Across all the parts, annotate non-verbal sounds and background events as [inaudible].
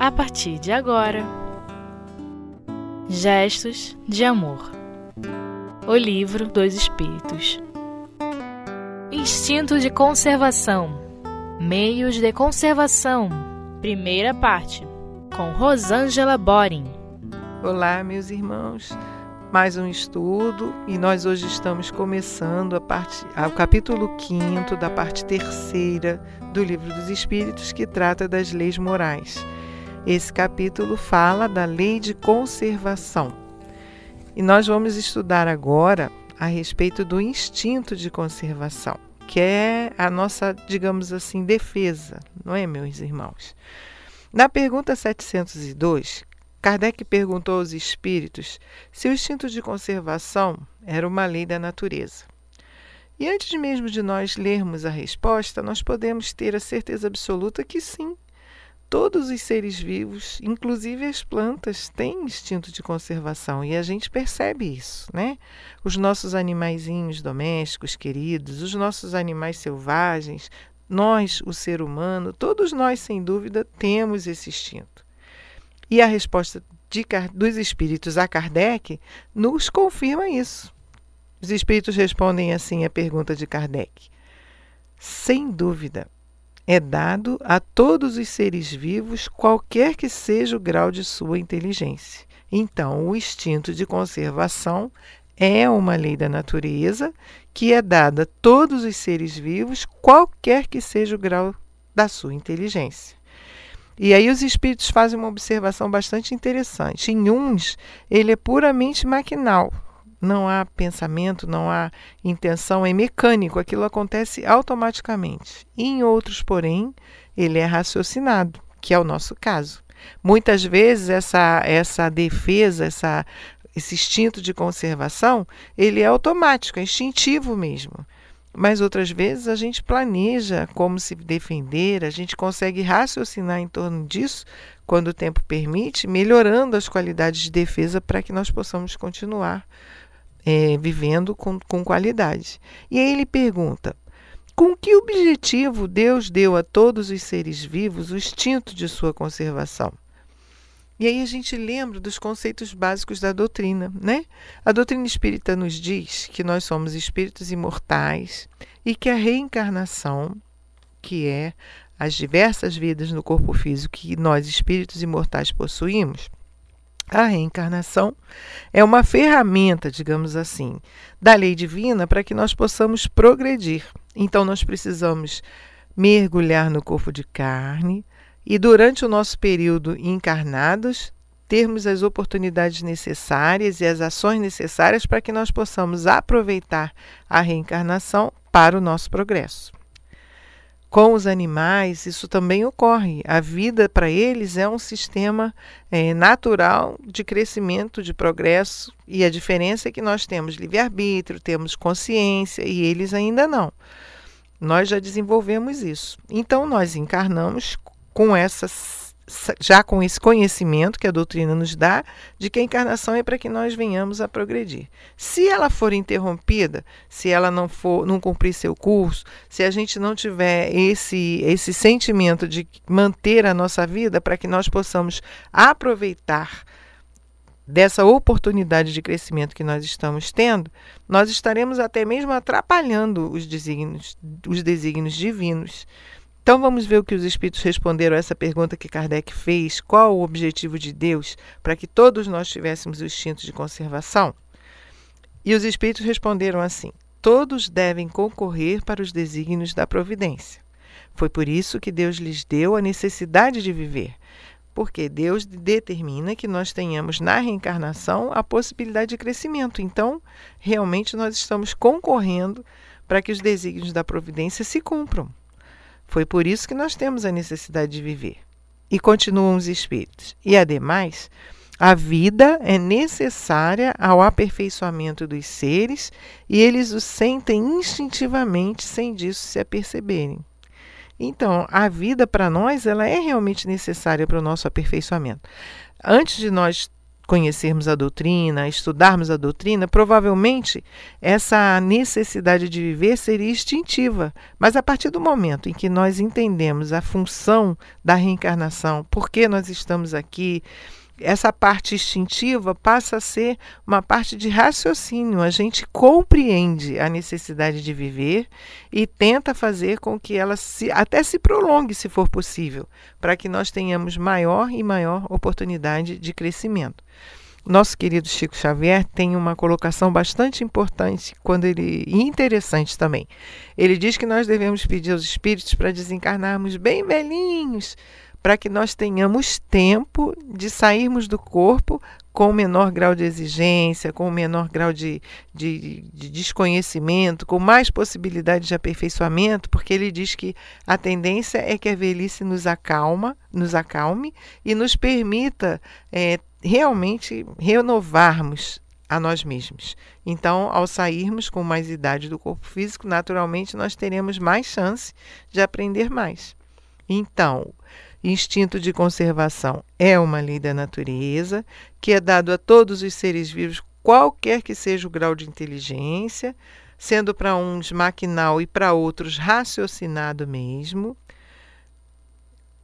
a partir de agora. Gestos de Amor O Livro dos Espíritos Instinto de Conservação Meios de Conservação Primeira parte com Rosângela Boring. Olá, meus irmãos. Mais um estudo e nós hoje estamos começando a parte, o capítulo 5 da parte terceira do Livro dos Espíritos, que trata das leis morais. Esse capítulo fala da lei de conservação. E nós vamos estudar agora a respeito do instinto de conservação, que é a nossa, digamos assim, defesa, não é, meus irmãos? Na pergunta 702, Kardec perguntou aos espíritos se o instinto de conservação era uma lei da natureza. E antes mesmo de nós lermos a resposta, nós podemos ter a certeza absoluta que sim, Todos os seres vivos, inclusive as plantas, têm instinto de conservação e a gente percebe isso, né? Os nossos animaizinhos domésticos queridos, os nossos animais selvagens, nós, o ser humano, todos nós, sem dúvida, temos esse instinto. E a resposta de, dos espíritos a Kardec nos confirma isso. Os espíritos respondem assim à pergunta de Kardec: sem dúvida, é dado a todos os seres vivos, qualquer que seja o grau de sua inteligência. Então, o instinto de conservação é uma lei da natureza que é dada a todos os seres vivos, qualquer que seja o grau da sua inteligência. E aí os espíritos fazem uma observação bastante interessante. Em uns, ele é puramente maquinal, não há pensamento, não há intenção, é mecânico, aquilo acontece automaticamente. Em outros, porém, ele é raciocinado, que é o nosso caso. Muitas vezes essa essa defesa, essa esse instinto de conservação, ele é automático, é instintivo mesmo. Mas outras vezes a gente planeja como se defender, a gente consegue raciocinar em torno disso, quando o tempo permite, melhorando as qualidades de defesa para que nós possamos continuar é, vivendo com, com qualidade. E aí ele pergunta: com que objetivo Deus deu a todos os seres vivos o instinto de sua conservação? E aí a gente lembra dos conceitos básicos da doutrina, né? A doutrina espírita nos diz que nós somos espíritos imortais e que a reencarnação, que é as diversas vidas no corpo físico que nós espíritos imortais possuímos, a reencarnação é uma ferramenta, digamos assim, da lei divina para que nós possamos progredir. Então, nós precisamos mergulhar no corpo de carne e, durante o nosso período encarnados, termos as oportunidades necessárias e as ações necessárias para que nós possamos aproveitar a reencarnação para o nosso progresso. Com os animais, isso também ocorre. A vida para eles é um sistema é, natural de crescimento, de progresso, e a diferença é que nós temos livre-arbítrio, temos consciência e eles ainda não. Nós já desenvolvemos isso. Então, nós encarnamos com essas já com esse conhecimento que a doutrina nos dá de que a encarnação é para que nós venhamos a progredir. Se ela for interrompida, se ela não for não cumprir seu curso, se a gente não tiver esse esse sentimento de manter a nossa vida para que nós possamos aproveitar dessa oportunidade de crescimento que nós estamos tendo, nós estaremos até mesmo atrapalhando os desígnios, os desígnios divinos. Então vamos ver o que os espíritos responderam a essa pergunta que Kardec fez: qual o objetivo de Deus para que todos nós tivéssemos o instinto de conservação? E os espíritos responderam assim: todos devem concorrer para os desígnios da providência. Foi por isso que Deus lhes deu a necessidade de viver, porque Deus determina que nós tenhamos na reencarnação a possibilidade de crescimento. Então, realmente nós estamos concorrendo para que os desígnios da providência se cumpram. Foi por isso que nós temos a necessidade de viver. E continuam os espíritos. E ademais, a vida é necessária ao aperfeiçoamento dos seres e eles o sentem instintivamente sem disso se aperceberem. Então, a vida para nós ela é realmente necessária para o nosso aperfeiçoamento. Antes de nós conhecermos a doutrina, estudarmos a doutrina, provavelmente essa necessidade de viver seria instintiva. Mas a partir do momento em que nós entendemos a função da reencarnação, por que nós estamos aqui, essa parte instintiva passa a ser uma parte de raciocínio. A gente compreende a necessidade de viver e tenta fazer com que ela se, até se prolongue, se for possível, para que nós tenhamos maior e maior oportunidade de crescimento. Nosso querido Chico Xavier tem uma colocação bastante importante quando ele e interessante também. Ele diz que nós devemos pedir aos espíritos para desencarnarmos bem velhinhos, para que nós tenhamos tempo de sairmos do corpo com menor grau de exigência, com menor grau de, de, de, desconhecimento, com mais possibilidade de aperfeiçoamento, porque ele diz que a tendência é que a velhice nos acalma, nos acalme e nos permita é, realmente renovarmos a nós mesmos. Então, ao sairmos com mais idade do corpo físico, naturalmente nós teremos mais chance de aprender mais. Então, Instinto de conservação é uma lei da natureza que é dado a todos os seres vivos, qualquer que seja o grau de inteligência, sendo para uns maquinal e para outros raciocinado mesmo.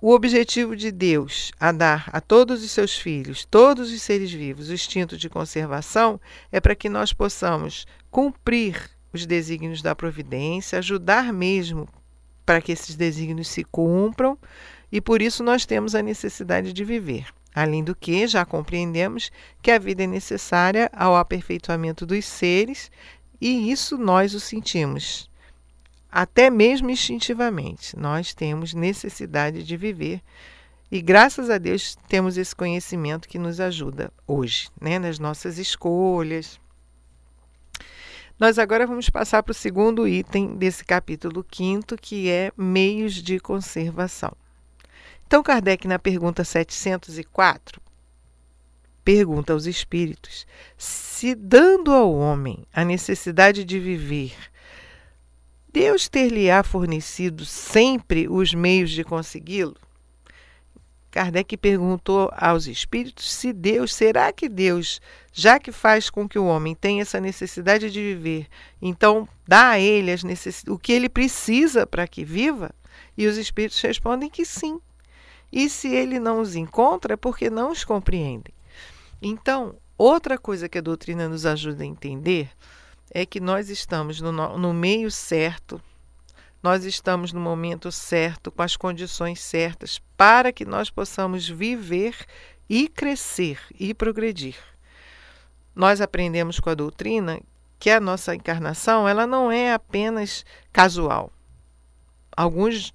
O objetivo de Deus a dar a todos os seus filhos, todos os seres vivos, o instinto de conservação é para que nós possamos cumprir os desígnios da providência, ajudar mesmo para que esses desígnios se cumpram e por isso nós temos a necessidade de viver. Além do que, já compreendemos que a vida é necessária ao aperfeiçoamento dos seres e isso nós o sentimos. Até mesmo instintivamente, nós temos necessidade de viver e graças a Deus temos esse conhecimento que nos ajuda hoje, né, nas nossas escolhas. Nós agora vamos passar para o segundo item desse capítulo quinto, que é meios de conservação. Então, Kardec, na pergunta 704, pergunta aos espíritos: se dando ao homem a necessidade de viver, Deus ter-lhe-á fornecido sempre os meios de consegui-lo? Kardec perguntou aos espíritos se Deus, será que Deus, já que faz com que o homem tenha essa necessidade de viver, então dá a ele o que ele precisa para que viva? E os espíritos respondem que sim. E se ele não os encontra, é porque não os compreendem. Então, outra coisa que a doutrina nos ajuda a entender é que nós estamos no, no meio certo, nós estamos no momento certo, com as condições certas, para que nós possamos viver e crescer e progredir. Nós aprendemos com a doutrina que a nossa encarnação ela não é apenas casual. Alguns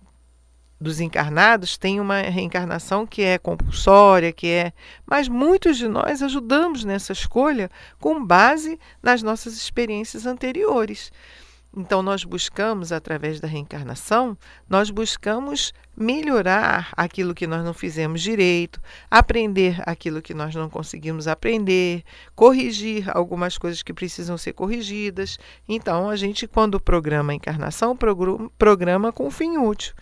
dos encarnados tem uma reencarnação que é compulsória, que é, mas muitos de nós ajudamos nessa escolha com base nas nossas experiências anteriores. Então nós buscamos através da reencarnação, nós buscamos melhorar aquilo que nós não fizemos direito, aprender aquilo que nós não conseguimos aprender, corrigir algumas coisas que precisam ser corrigidas. Então a gente quando programa a encarnação, programa com fim útil.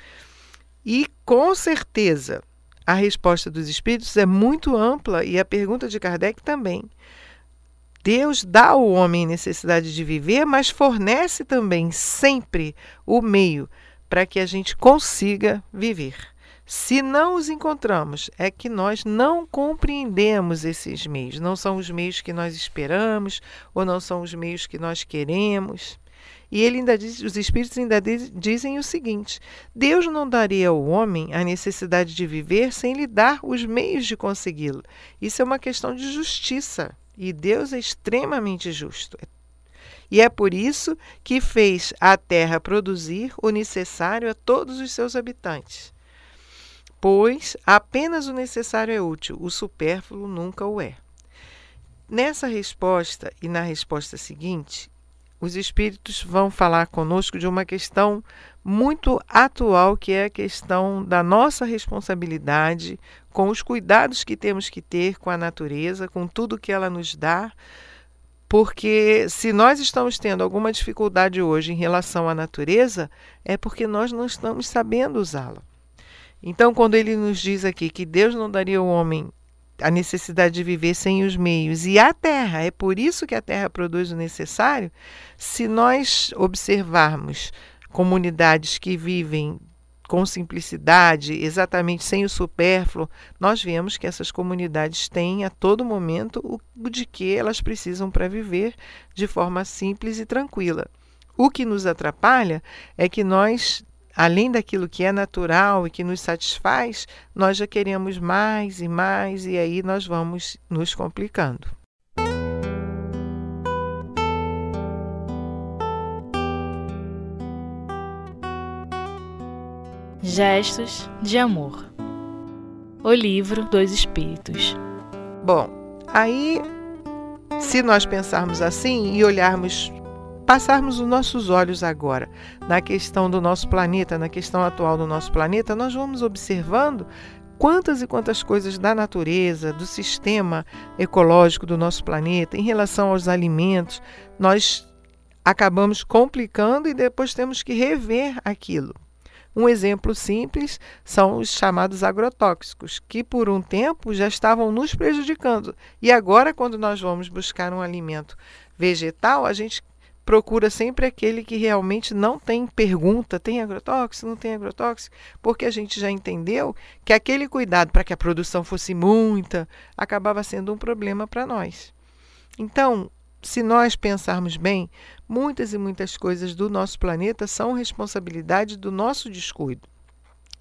E com certeza a resposta dos espíritos é muito ampla e a pergunta de Kardec também. Deus dá ao homem necessidade de viver, mas fornece também sempre o meio para que a gente consiga viver. Se não os encontramos, é que nós não compreendemos esses meios. Não são os meios que nós esperamos ou não são os meios que nós queremos. E ele ainda diz, os espíritos ainda diz, dizem o seguinte: Deus não daria ao homem a necessidade de viver sem lhe dar os meios de consegui-lo. Isso é uma questão de justiça. E Deus é extremamente justo. E é por isso que fez a terra produzir o necessário a todos os seus habitantes. Pois apenas o necessário é útil, o supérfluo nunca o é. Nessa resposta e na resposta seguinte, os espíritos vão falar conosco de uma questão muito atual, que é a questão da nossa responsabilidade com os cuidados que temos que ter com a natureza, com tudo que ela nos dá. Porque se nós estamos tendo alguma dificuldade hoje em relação à natureza, é porque nós não estamos sabendo usá-la. Então, quando ele nos diz aqui que Deus não daria ao homem a necessidade de viver sem os meios. E a terra, é por isso que a terra produz o necessário. Se nós observarmos comunidades que vivem com simplicidade, exatamente sem o supérfluo, nós vemos que essas comunidades têm a todo momento o de que elas precisam para viver de forma simples e tranquila. O que nos atrapalha é que nós, além daquilo que é natural e que nos satisfaz, nós já queremos mais e mais, e aí nós vamos nos complicando. Gestos de Amor O Livro dos Espíritos. Bom, aí, se nós pensarmos assim e olharmos, passarmos os nossos olhos agora na questão do nosso planeta, na questão atual do nosso planeta, nós vamos observando quantas e quantas coisas da natureza, do sistema ecológico do nosso planeta, em relação aos alimentos, nós acabamos complicando e depois temos que rever aquilo. Um exemplo simples são os chamados agrotóxicos, que por um tempo já estavam nos prejudicando. E agora, quando nós vamos buscar um alimento vegetal, a gente procura sempre aquele que realmente não tem pergunta, tem agrotóxico, não tem agrotóxico, porque a gente já entendeu que aquele cuidado para que a produção fosse muita acabava sendo um problema para nós. Então, se nós pensarmos bem, muitas e muitas coisas do nosso planeta são responsabilidade do nosso descuido.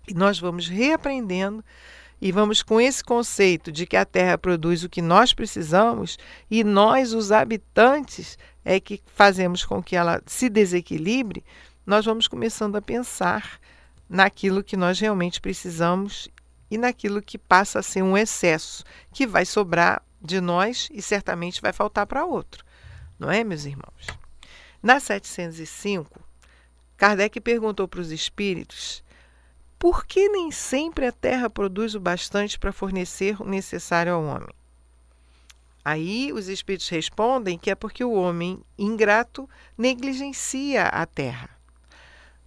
E nós vamos reaprendendo e vamos com esse conceito de que a Terra produz o que nós precisamos e nós, os habitantes, é que fazemos com que ela se desequilibre, nós vamos começando a pensar naquilo que nós realmente precisamos e naquilo que passa a ser um excesso, que vai sobrar de nós e certamente vai faltar para outro não é, meus irmãos? Na 705, Kardec perguntou para os espíritos por que nem sempre a terra produz o bastante para fornecer o necessário ao homem. Aí os espíritos respondem que é porque o homem ingrato negligencia a terra.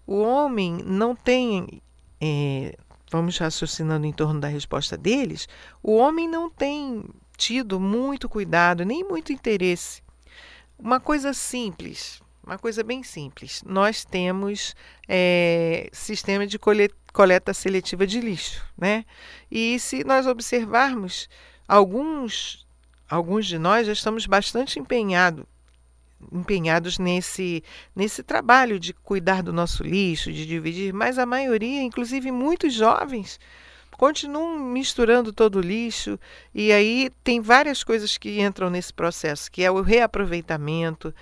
O homem não tem, é, vamos raciocinando em torno da resposta deles, o homem não tem tido muito cuidado, nem muito interesse uma coisa simples, uma coisa bem simples. Nós temos é, sistema de coleta seletiva de lixo, né? E se nós observarmos, alguns, alguns de nós já estamos bastante empenhado, empenhados nesse, nesse trabalho de cuidar do nosso lixo, de dividir, mas a maioria, inclusive muitos jovens, continuam misturando todo o lixo e aí tem várias coisas que entram nesse processo, que é o reaproveitamento,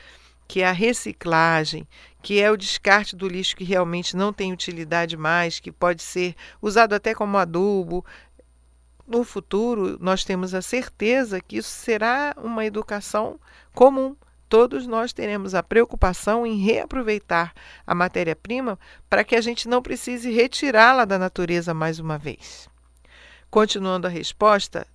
que é a reciclagem, que é o descarte do lixo que realmente não tem utilidade mais, que pode ser usado até como adubo. No futuro, nós temos a certeza que isso será uma educação comum. Todos nós teremos a preocupação em reaproveitar a matéria-prima para que a gente não precise retirá-la da natureza mais uma vez. Continuando a resposta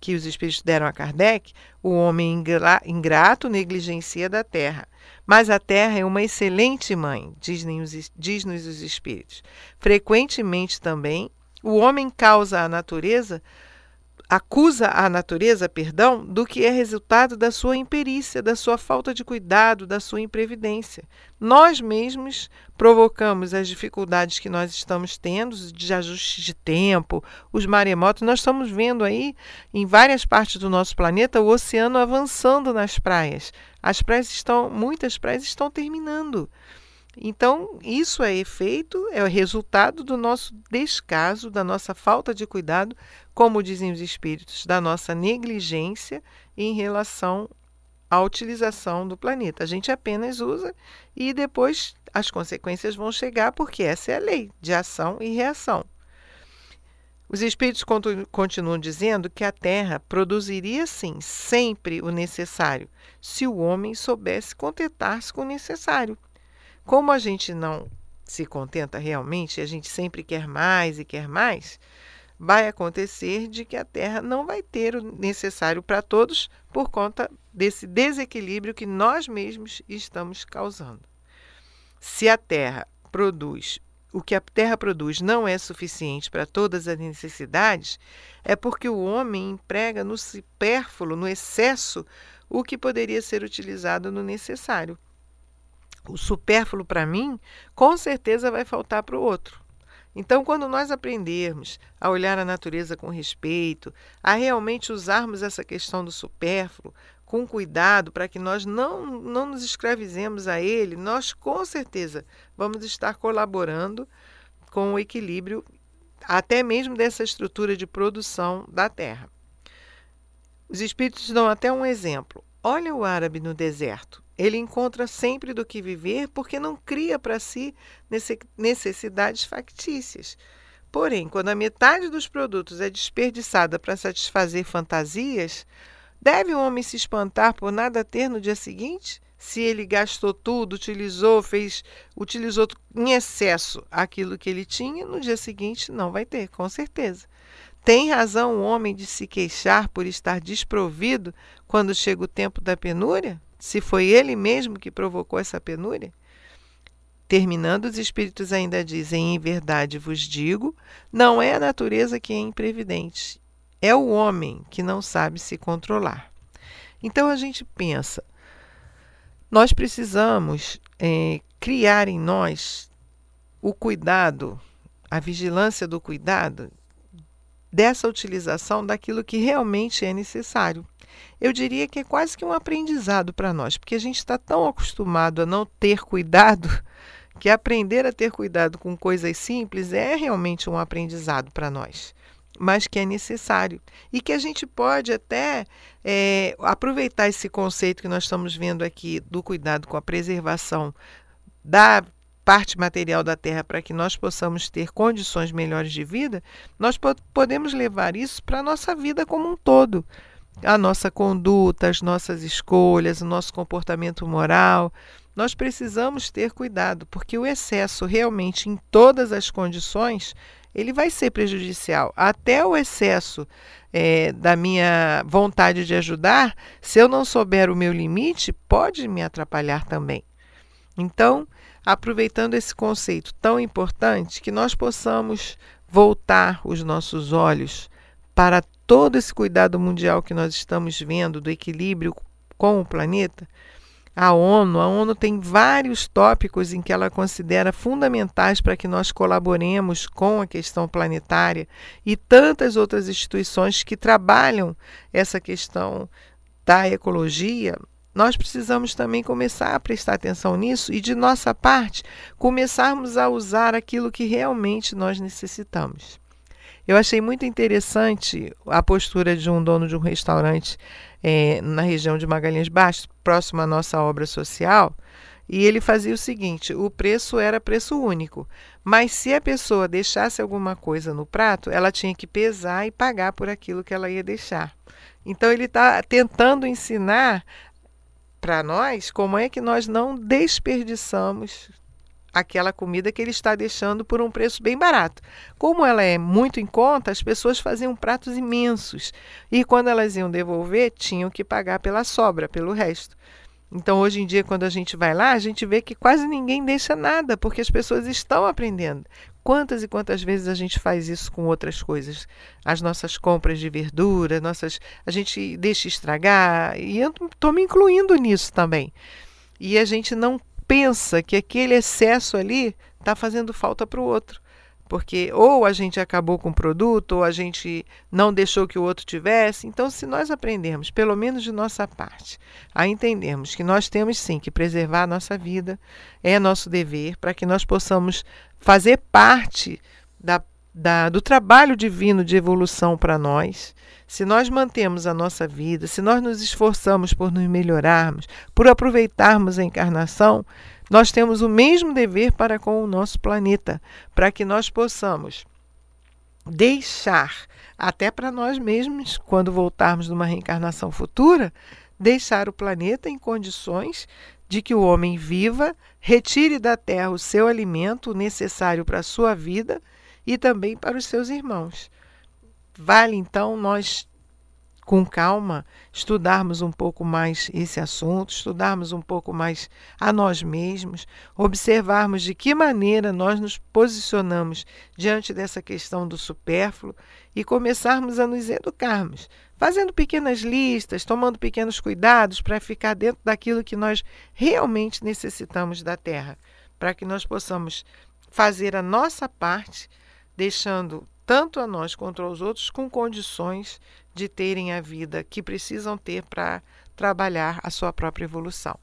que os espíritos deram a Kardec, o homem ingrato negligencia da terra. Mas a terra é uma excelente mãe, diz-nos diz os espíritos. Frequentemente também, o homem causa à natureza acusa a natureza, perdão, do que é resultado da sua imperícia, da sua falta de cuidado, da sua imprevidência. Nós mesmos provocamos as dificuldades que nós estamos tendo de ajuste de tempo, os maremotos. Nós estamos vendo aí em várias partes do nosso planeta o oceano avançando nas praias. As praias estão, muitas praias estão terminando. Então, isso é efeito, é o resultado do nosso descaso, da nossa falta de cuidado, como dizem os espíritos, da nossa negligência em relação à utilização do planeta. A gente apenas usa e depois as consequências vão chegar, porque essa é a lei de ação e reação. Os espíritos continuam dizendo que a Terra produziria sim sempre o necessário, se o homem soubesse contentar-se com o necessário. Como a gente não se contenta realmente, a gente sempre quer mais e quer mais, vai acontecer de que a Terra não vai ter o necessário para todos por conta desse desequilíbrio que nós mesmos estamos causando. Se a Terra produz o que a terra produz não é suficiente para todas as necessidades, é porque o homem emprega no supérfluo, no excesso, o que poderia ser utilizado no necessário. O supérfluo para mim, com certeza vai faltar para o outro. Então, quando nós aprendermos a olhar a natureza com respeito, a realmente usarmos essa questão do supérfluo com cuidado para que nós não, não nos escravizemos a ele, nós com certeza vamos estar colaborando com o equilíbrio, até mesmo dessa estrutura de produção da terra. Os espíritos dão até um exemplo. Olha o árabe no deserto. Ele encontra sempre do que viver porque não cria para si necessidades factícias. Porém, quando a metade dos produtos é desperdiçada para satisfazer fantasias, deve o homem se espantar por nada ter no dia seguinte? Se ele gastou tudo, utilizou, fez, utilizou em excesso aquilo que ele tinha, no dia seguinte não vai ter, com certeza. Tem razão o homem de se queixar por estar desprovido quando chega o tempo da penúria? Se foi ele mesmo que provocou essa penúria? Terminando, os espíritos ainda dizem: Em verdade vos digo, não é a natureza que é imprevidente, é o homem que não sabe se controlar. Então a gente pensa, nós precisamos é, criar em nós o cuidado, a vigilância do cuidado dessa utilização daquilo que realmente é necessário eu diria que é quase que um aprendizado para nós, porque a gente está tão acostumado a não ter cuidado [laughs] que aprender a ter cuidado com coisas simples é realmente um aprendizado para nós, mas que é necessário. E que a gente pode até é, aproveitar esse conceito que nós estamos vendo aqui do cuidado com a preservação da parte material da terra para que nós possamos ter condições melhores de vida, nós podemos levar isso para a nossa vida como um todo a nossa conduta, as nossas escolhas, o nosso comportamento moral. Nós precisamos ter cuidado, porque o excesso realmente em todas as condições ele vai ser prejudicial. Até o excesso é, da minha vontade de ajudar, se eu não souber o meu limite, pode me atrapalhar também. Então, aproveitando esse conceito tão importante, que nós possamos voltar os nossos olhos para todo esse cuidado mundial que nós estamos vendo do equilíbrio com o planeta, a ONU, a ONU tem vários tópicos em que ela considera fundamentais para que nós colaboremos com a questão planetária e tantas outras instituições que trabalham essa questão da ecologia. Nós precisamos também começar a prestar atenção nisso e, de nossa parte, começarmos a usar aquilo que realmente nós necessitamos. Eu achei muito interessante a postura de um dono de um restaurante é, na região de Magalhães Baixo, próximo à nossa obra social, e ele fazia o seguinte: o preço era preço único, mas se a pessoa deixasse alguma coisa no prato, ela tinha que pesar e pagar por aquilo que ela ia deixar. Então ele está tentando ensinar para nós como é que nós não desperdiçamos aquela comida que ele está deixando por um preço bem barato. Como ela é muito em conta, as pessoas faziam pratos imensos e quando elas iam devolver, tinham que pagar pela sobra, pelo resto. Então, hoje em dia, quando a gente vai lá, a gente vê que quase ninguém deixa nada, porque as pessoas estão aprendendo. Quantas e quantas vezes a gente faz isso com outras coisas? As nossas compras de verdura, nossas, a gente deixa estragar, e eu estou me incluindo nisso também. E a gente não pensa que aquele excesso ali está fazendo falta para o outro. Porque ou a gente acabou com o produto, ou a gente não deixou que o outro tivesse. Então, se nós aprendermos, pelo menos de nossa parte, a entendermos que nós temos sim que preservar a nossa vida, é nosso dever, para que nós possamos fazer parte da da, do trabalho divino de evolução para nós, se nós mantemos a nossa vida, se nós nos esforçamos por nos melhorarmos, por aproveitarmos a encarnação, nós temos o mesmo dever para com o nosso planeta, para que nós possamos deixar, até para nós mesmos, quando voltarmos numa reencarnação futura, deixar o planeta em condições de que o homem viva, retire da terra o seu alimento necessário para a sua vida e também para os seus irmãos. Vale então nós com calma, estudarmos um pouco mais esse assunto, estudarmos um pouco mais a nós mesmos, observarmos de que maneira nós nos posicionamos diante dessa questão do supérfluo e começarmos a nos educarmos, fazendo pequenas listas, tomando pequenos cuidados para ficar dentro daquilo que nós realmente necessitamos da terra, para que nós possamos fazer a nossa parte, deixando tanto a nós quanto aos outros com condições de terem a vida que precisam ter para trabalhar a sua própria evolução.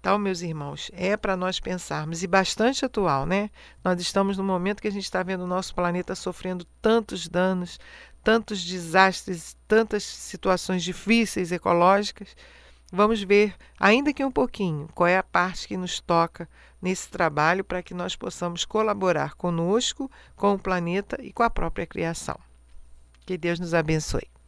Então, meus irmãos, é para nós pensarmos, e bastante atual, né? Nós estamos no momento que a gente está vendo o nosso planeta sofrendo tantos danos, tantos desastres, tantas situações difíceis ecológicas. Vamos ver, ainda que um pouquinho, qual é a parte que nos toca nesse trabalho para que nós possamos colaborar conosco, com o planeta e com a própria criação. Que Deus nos abençoe.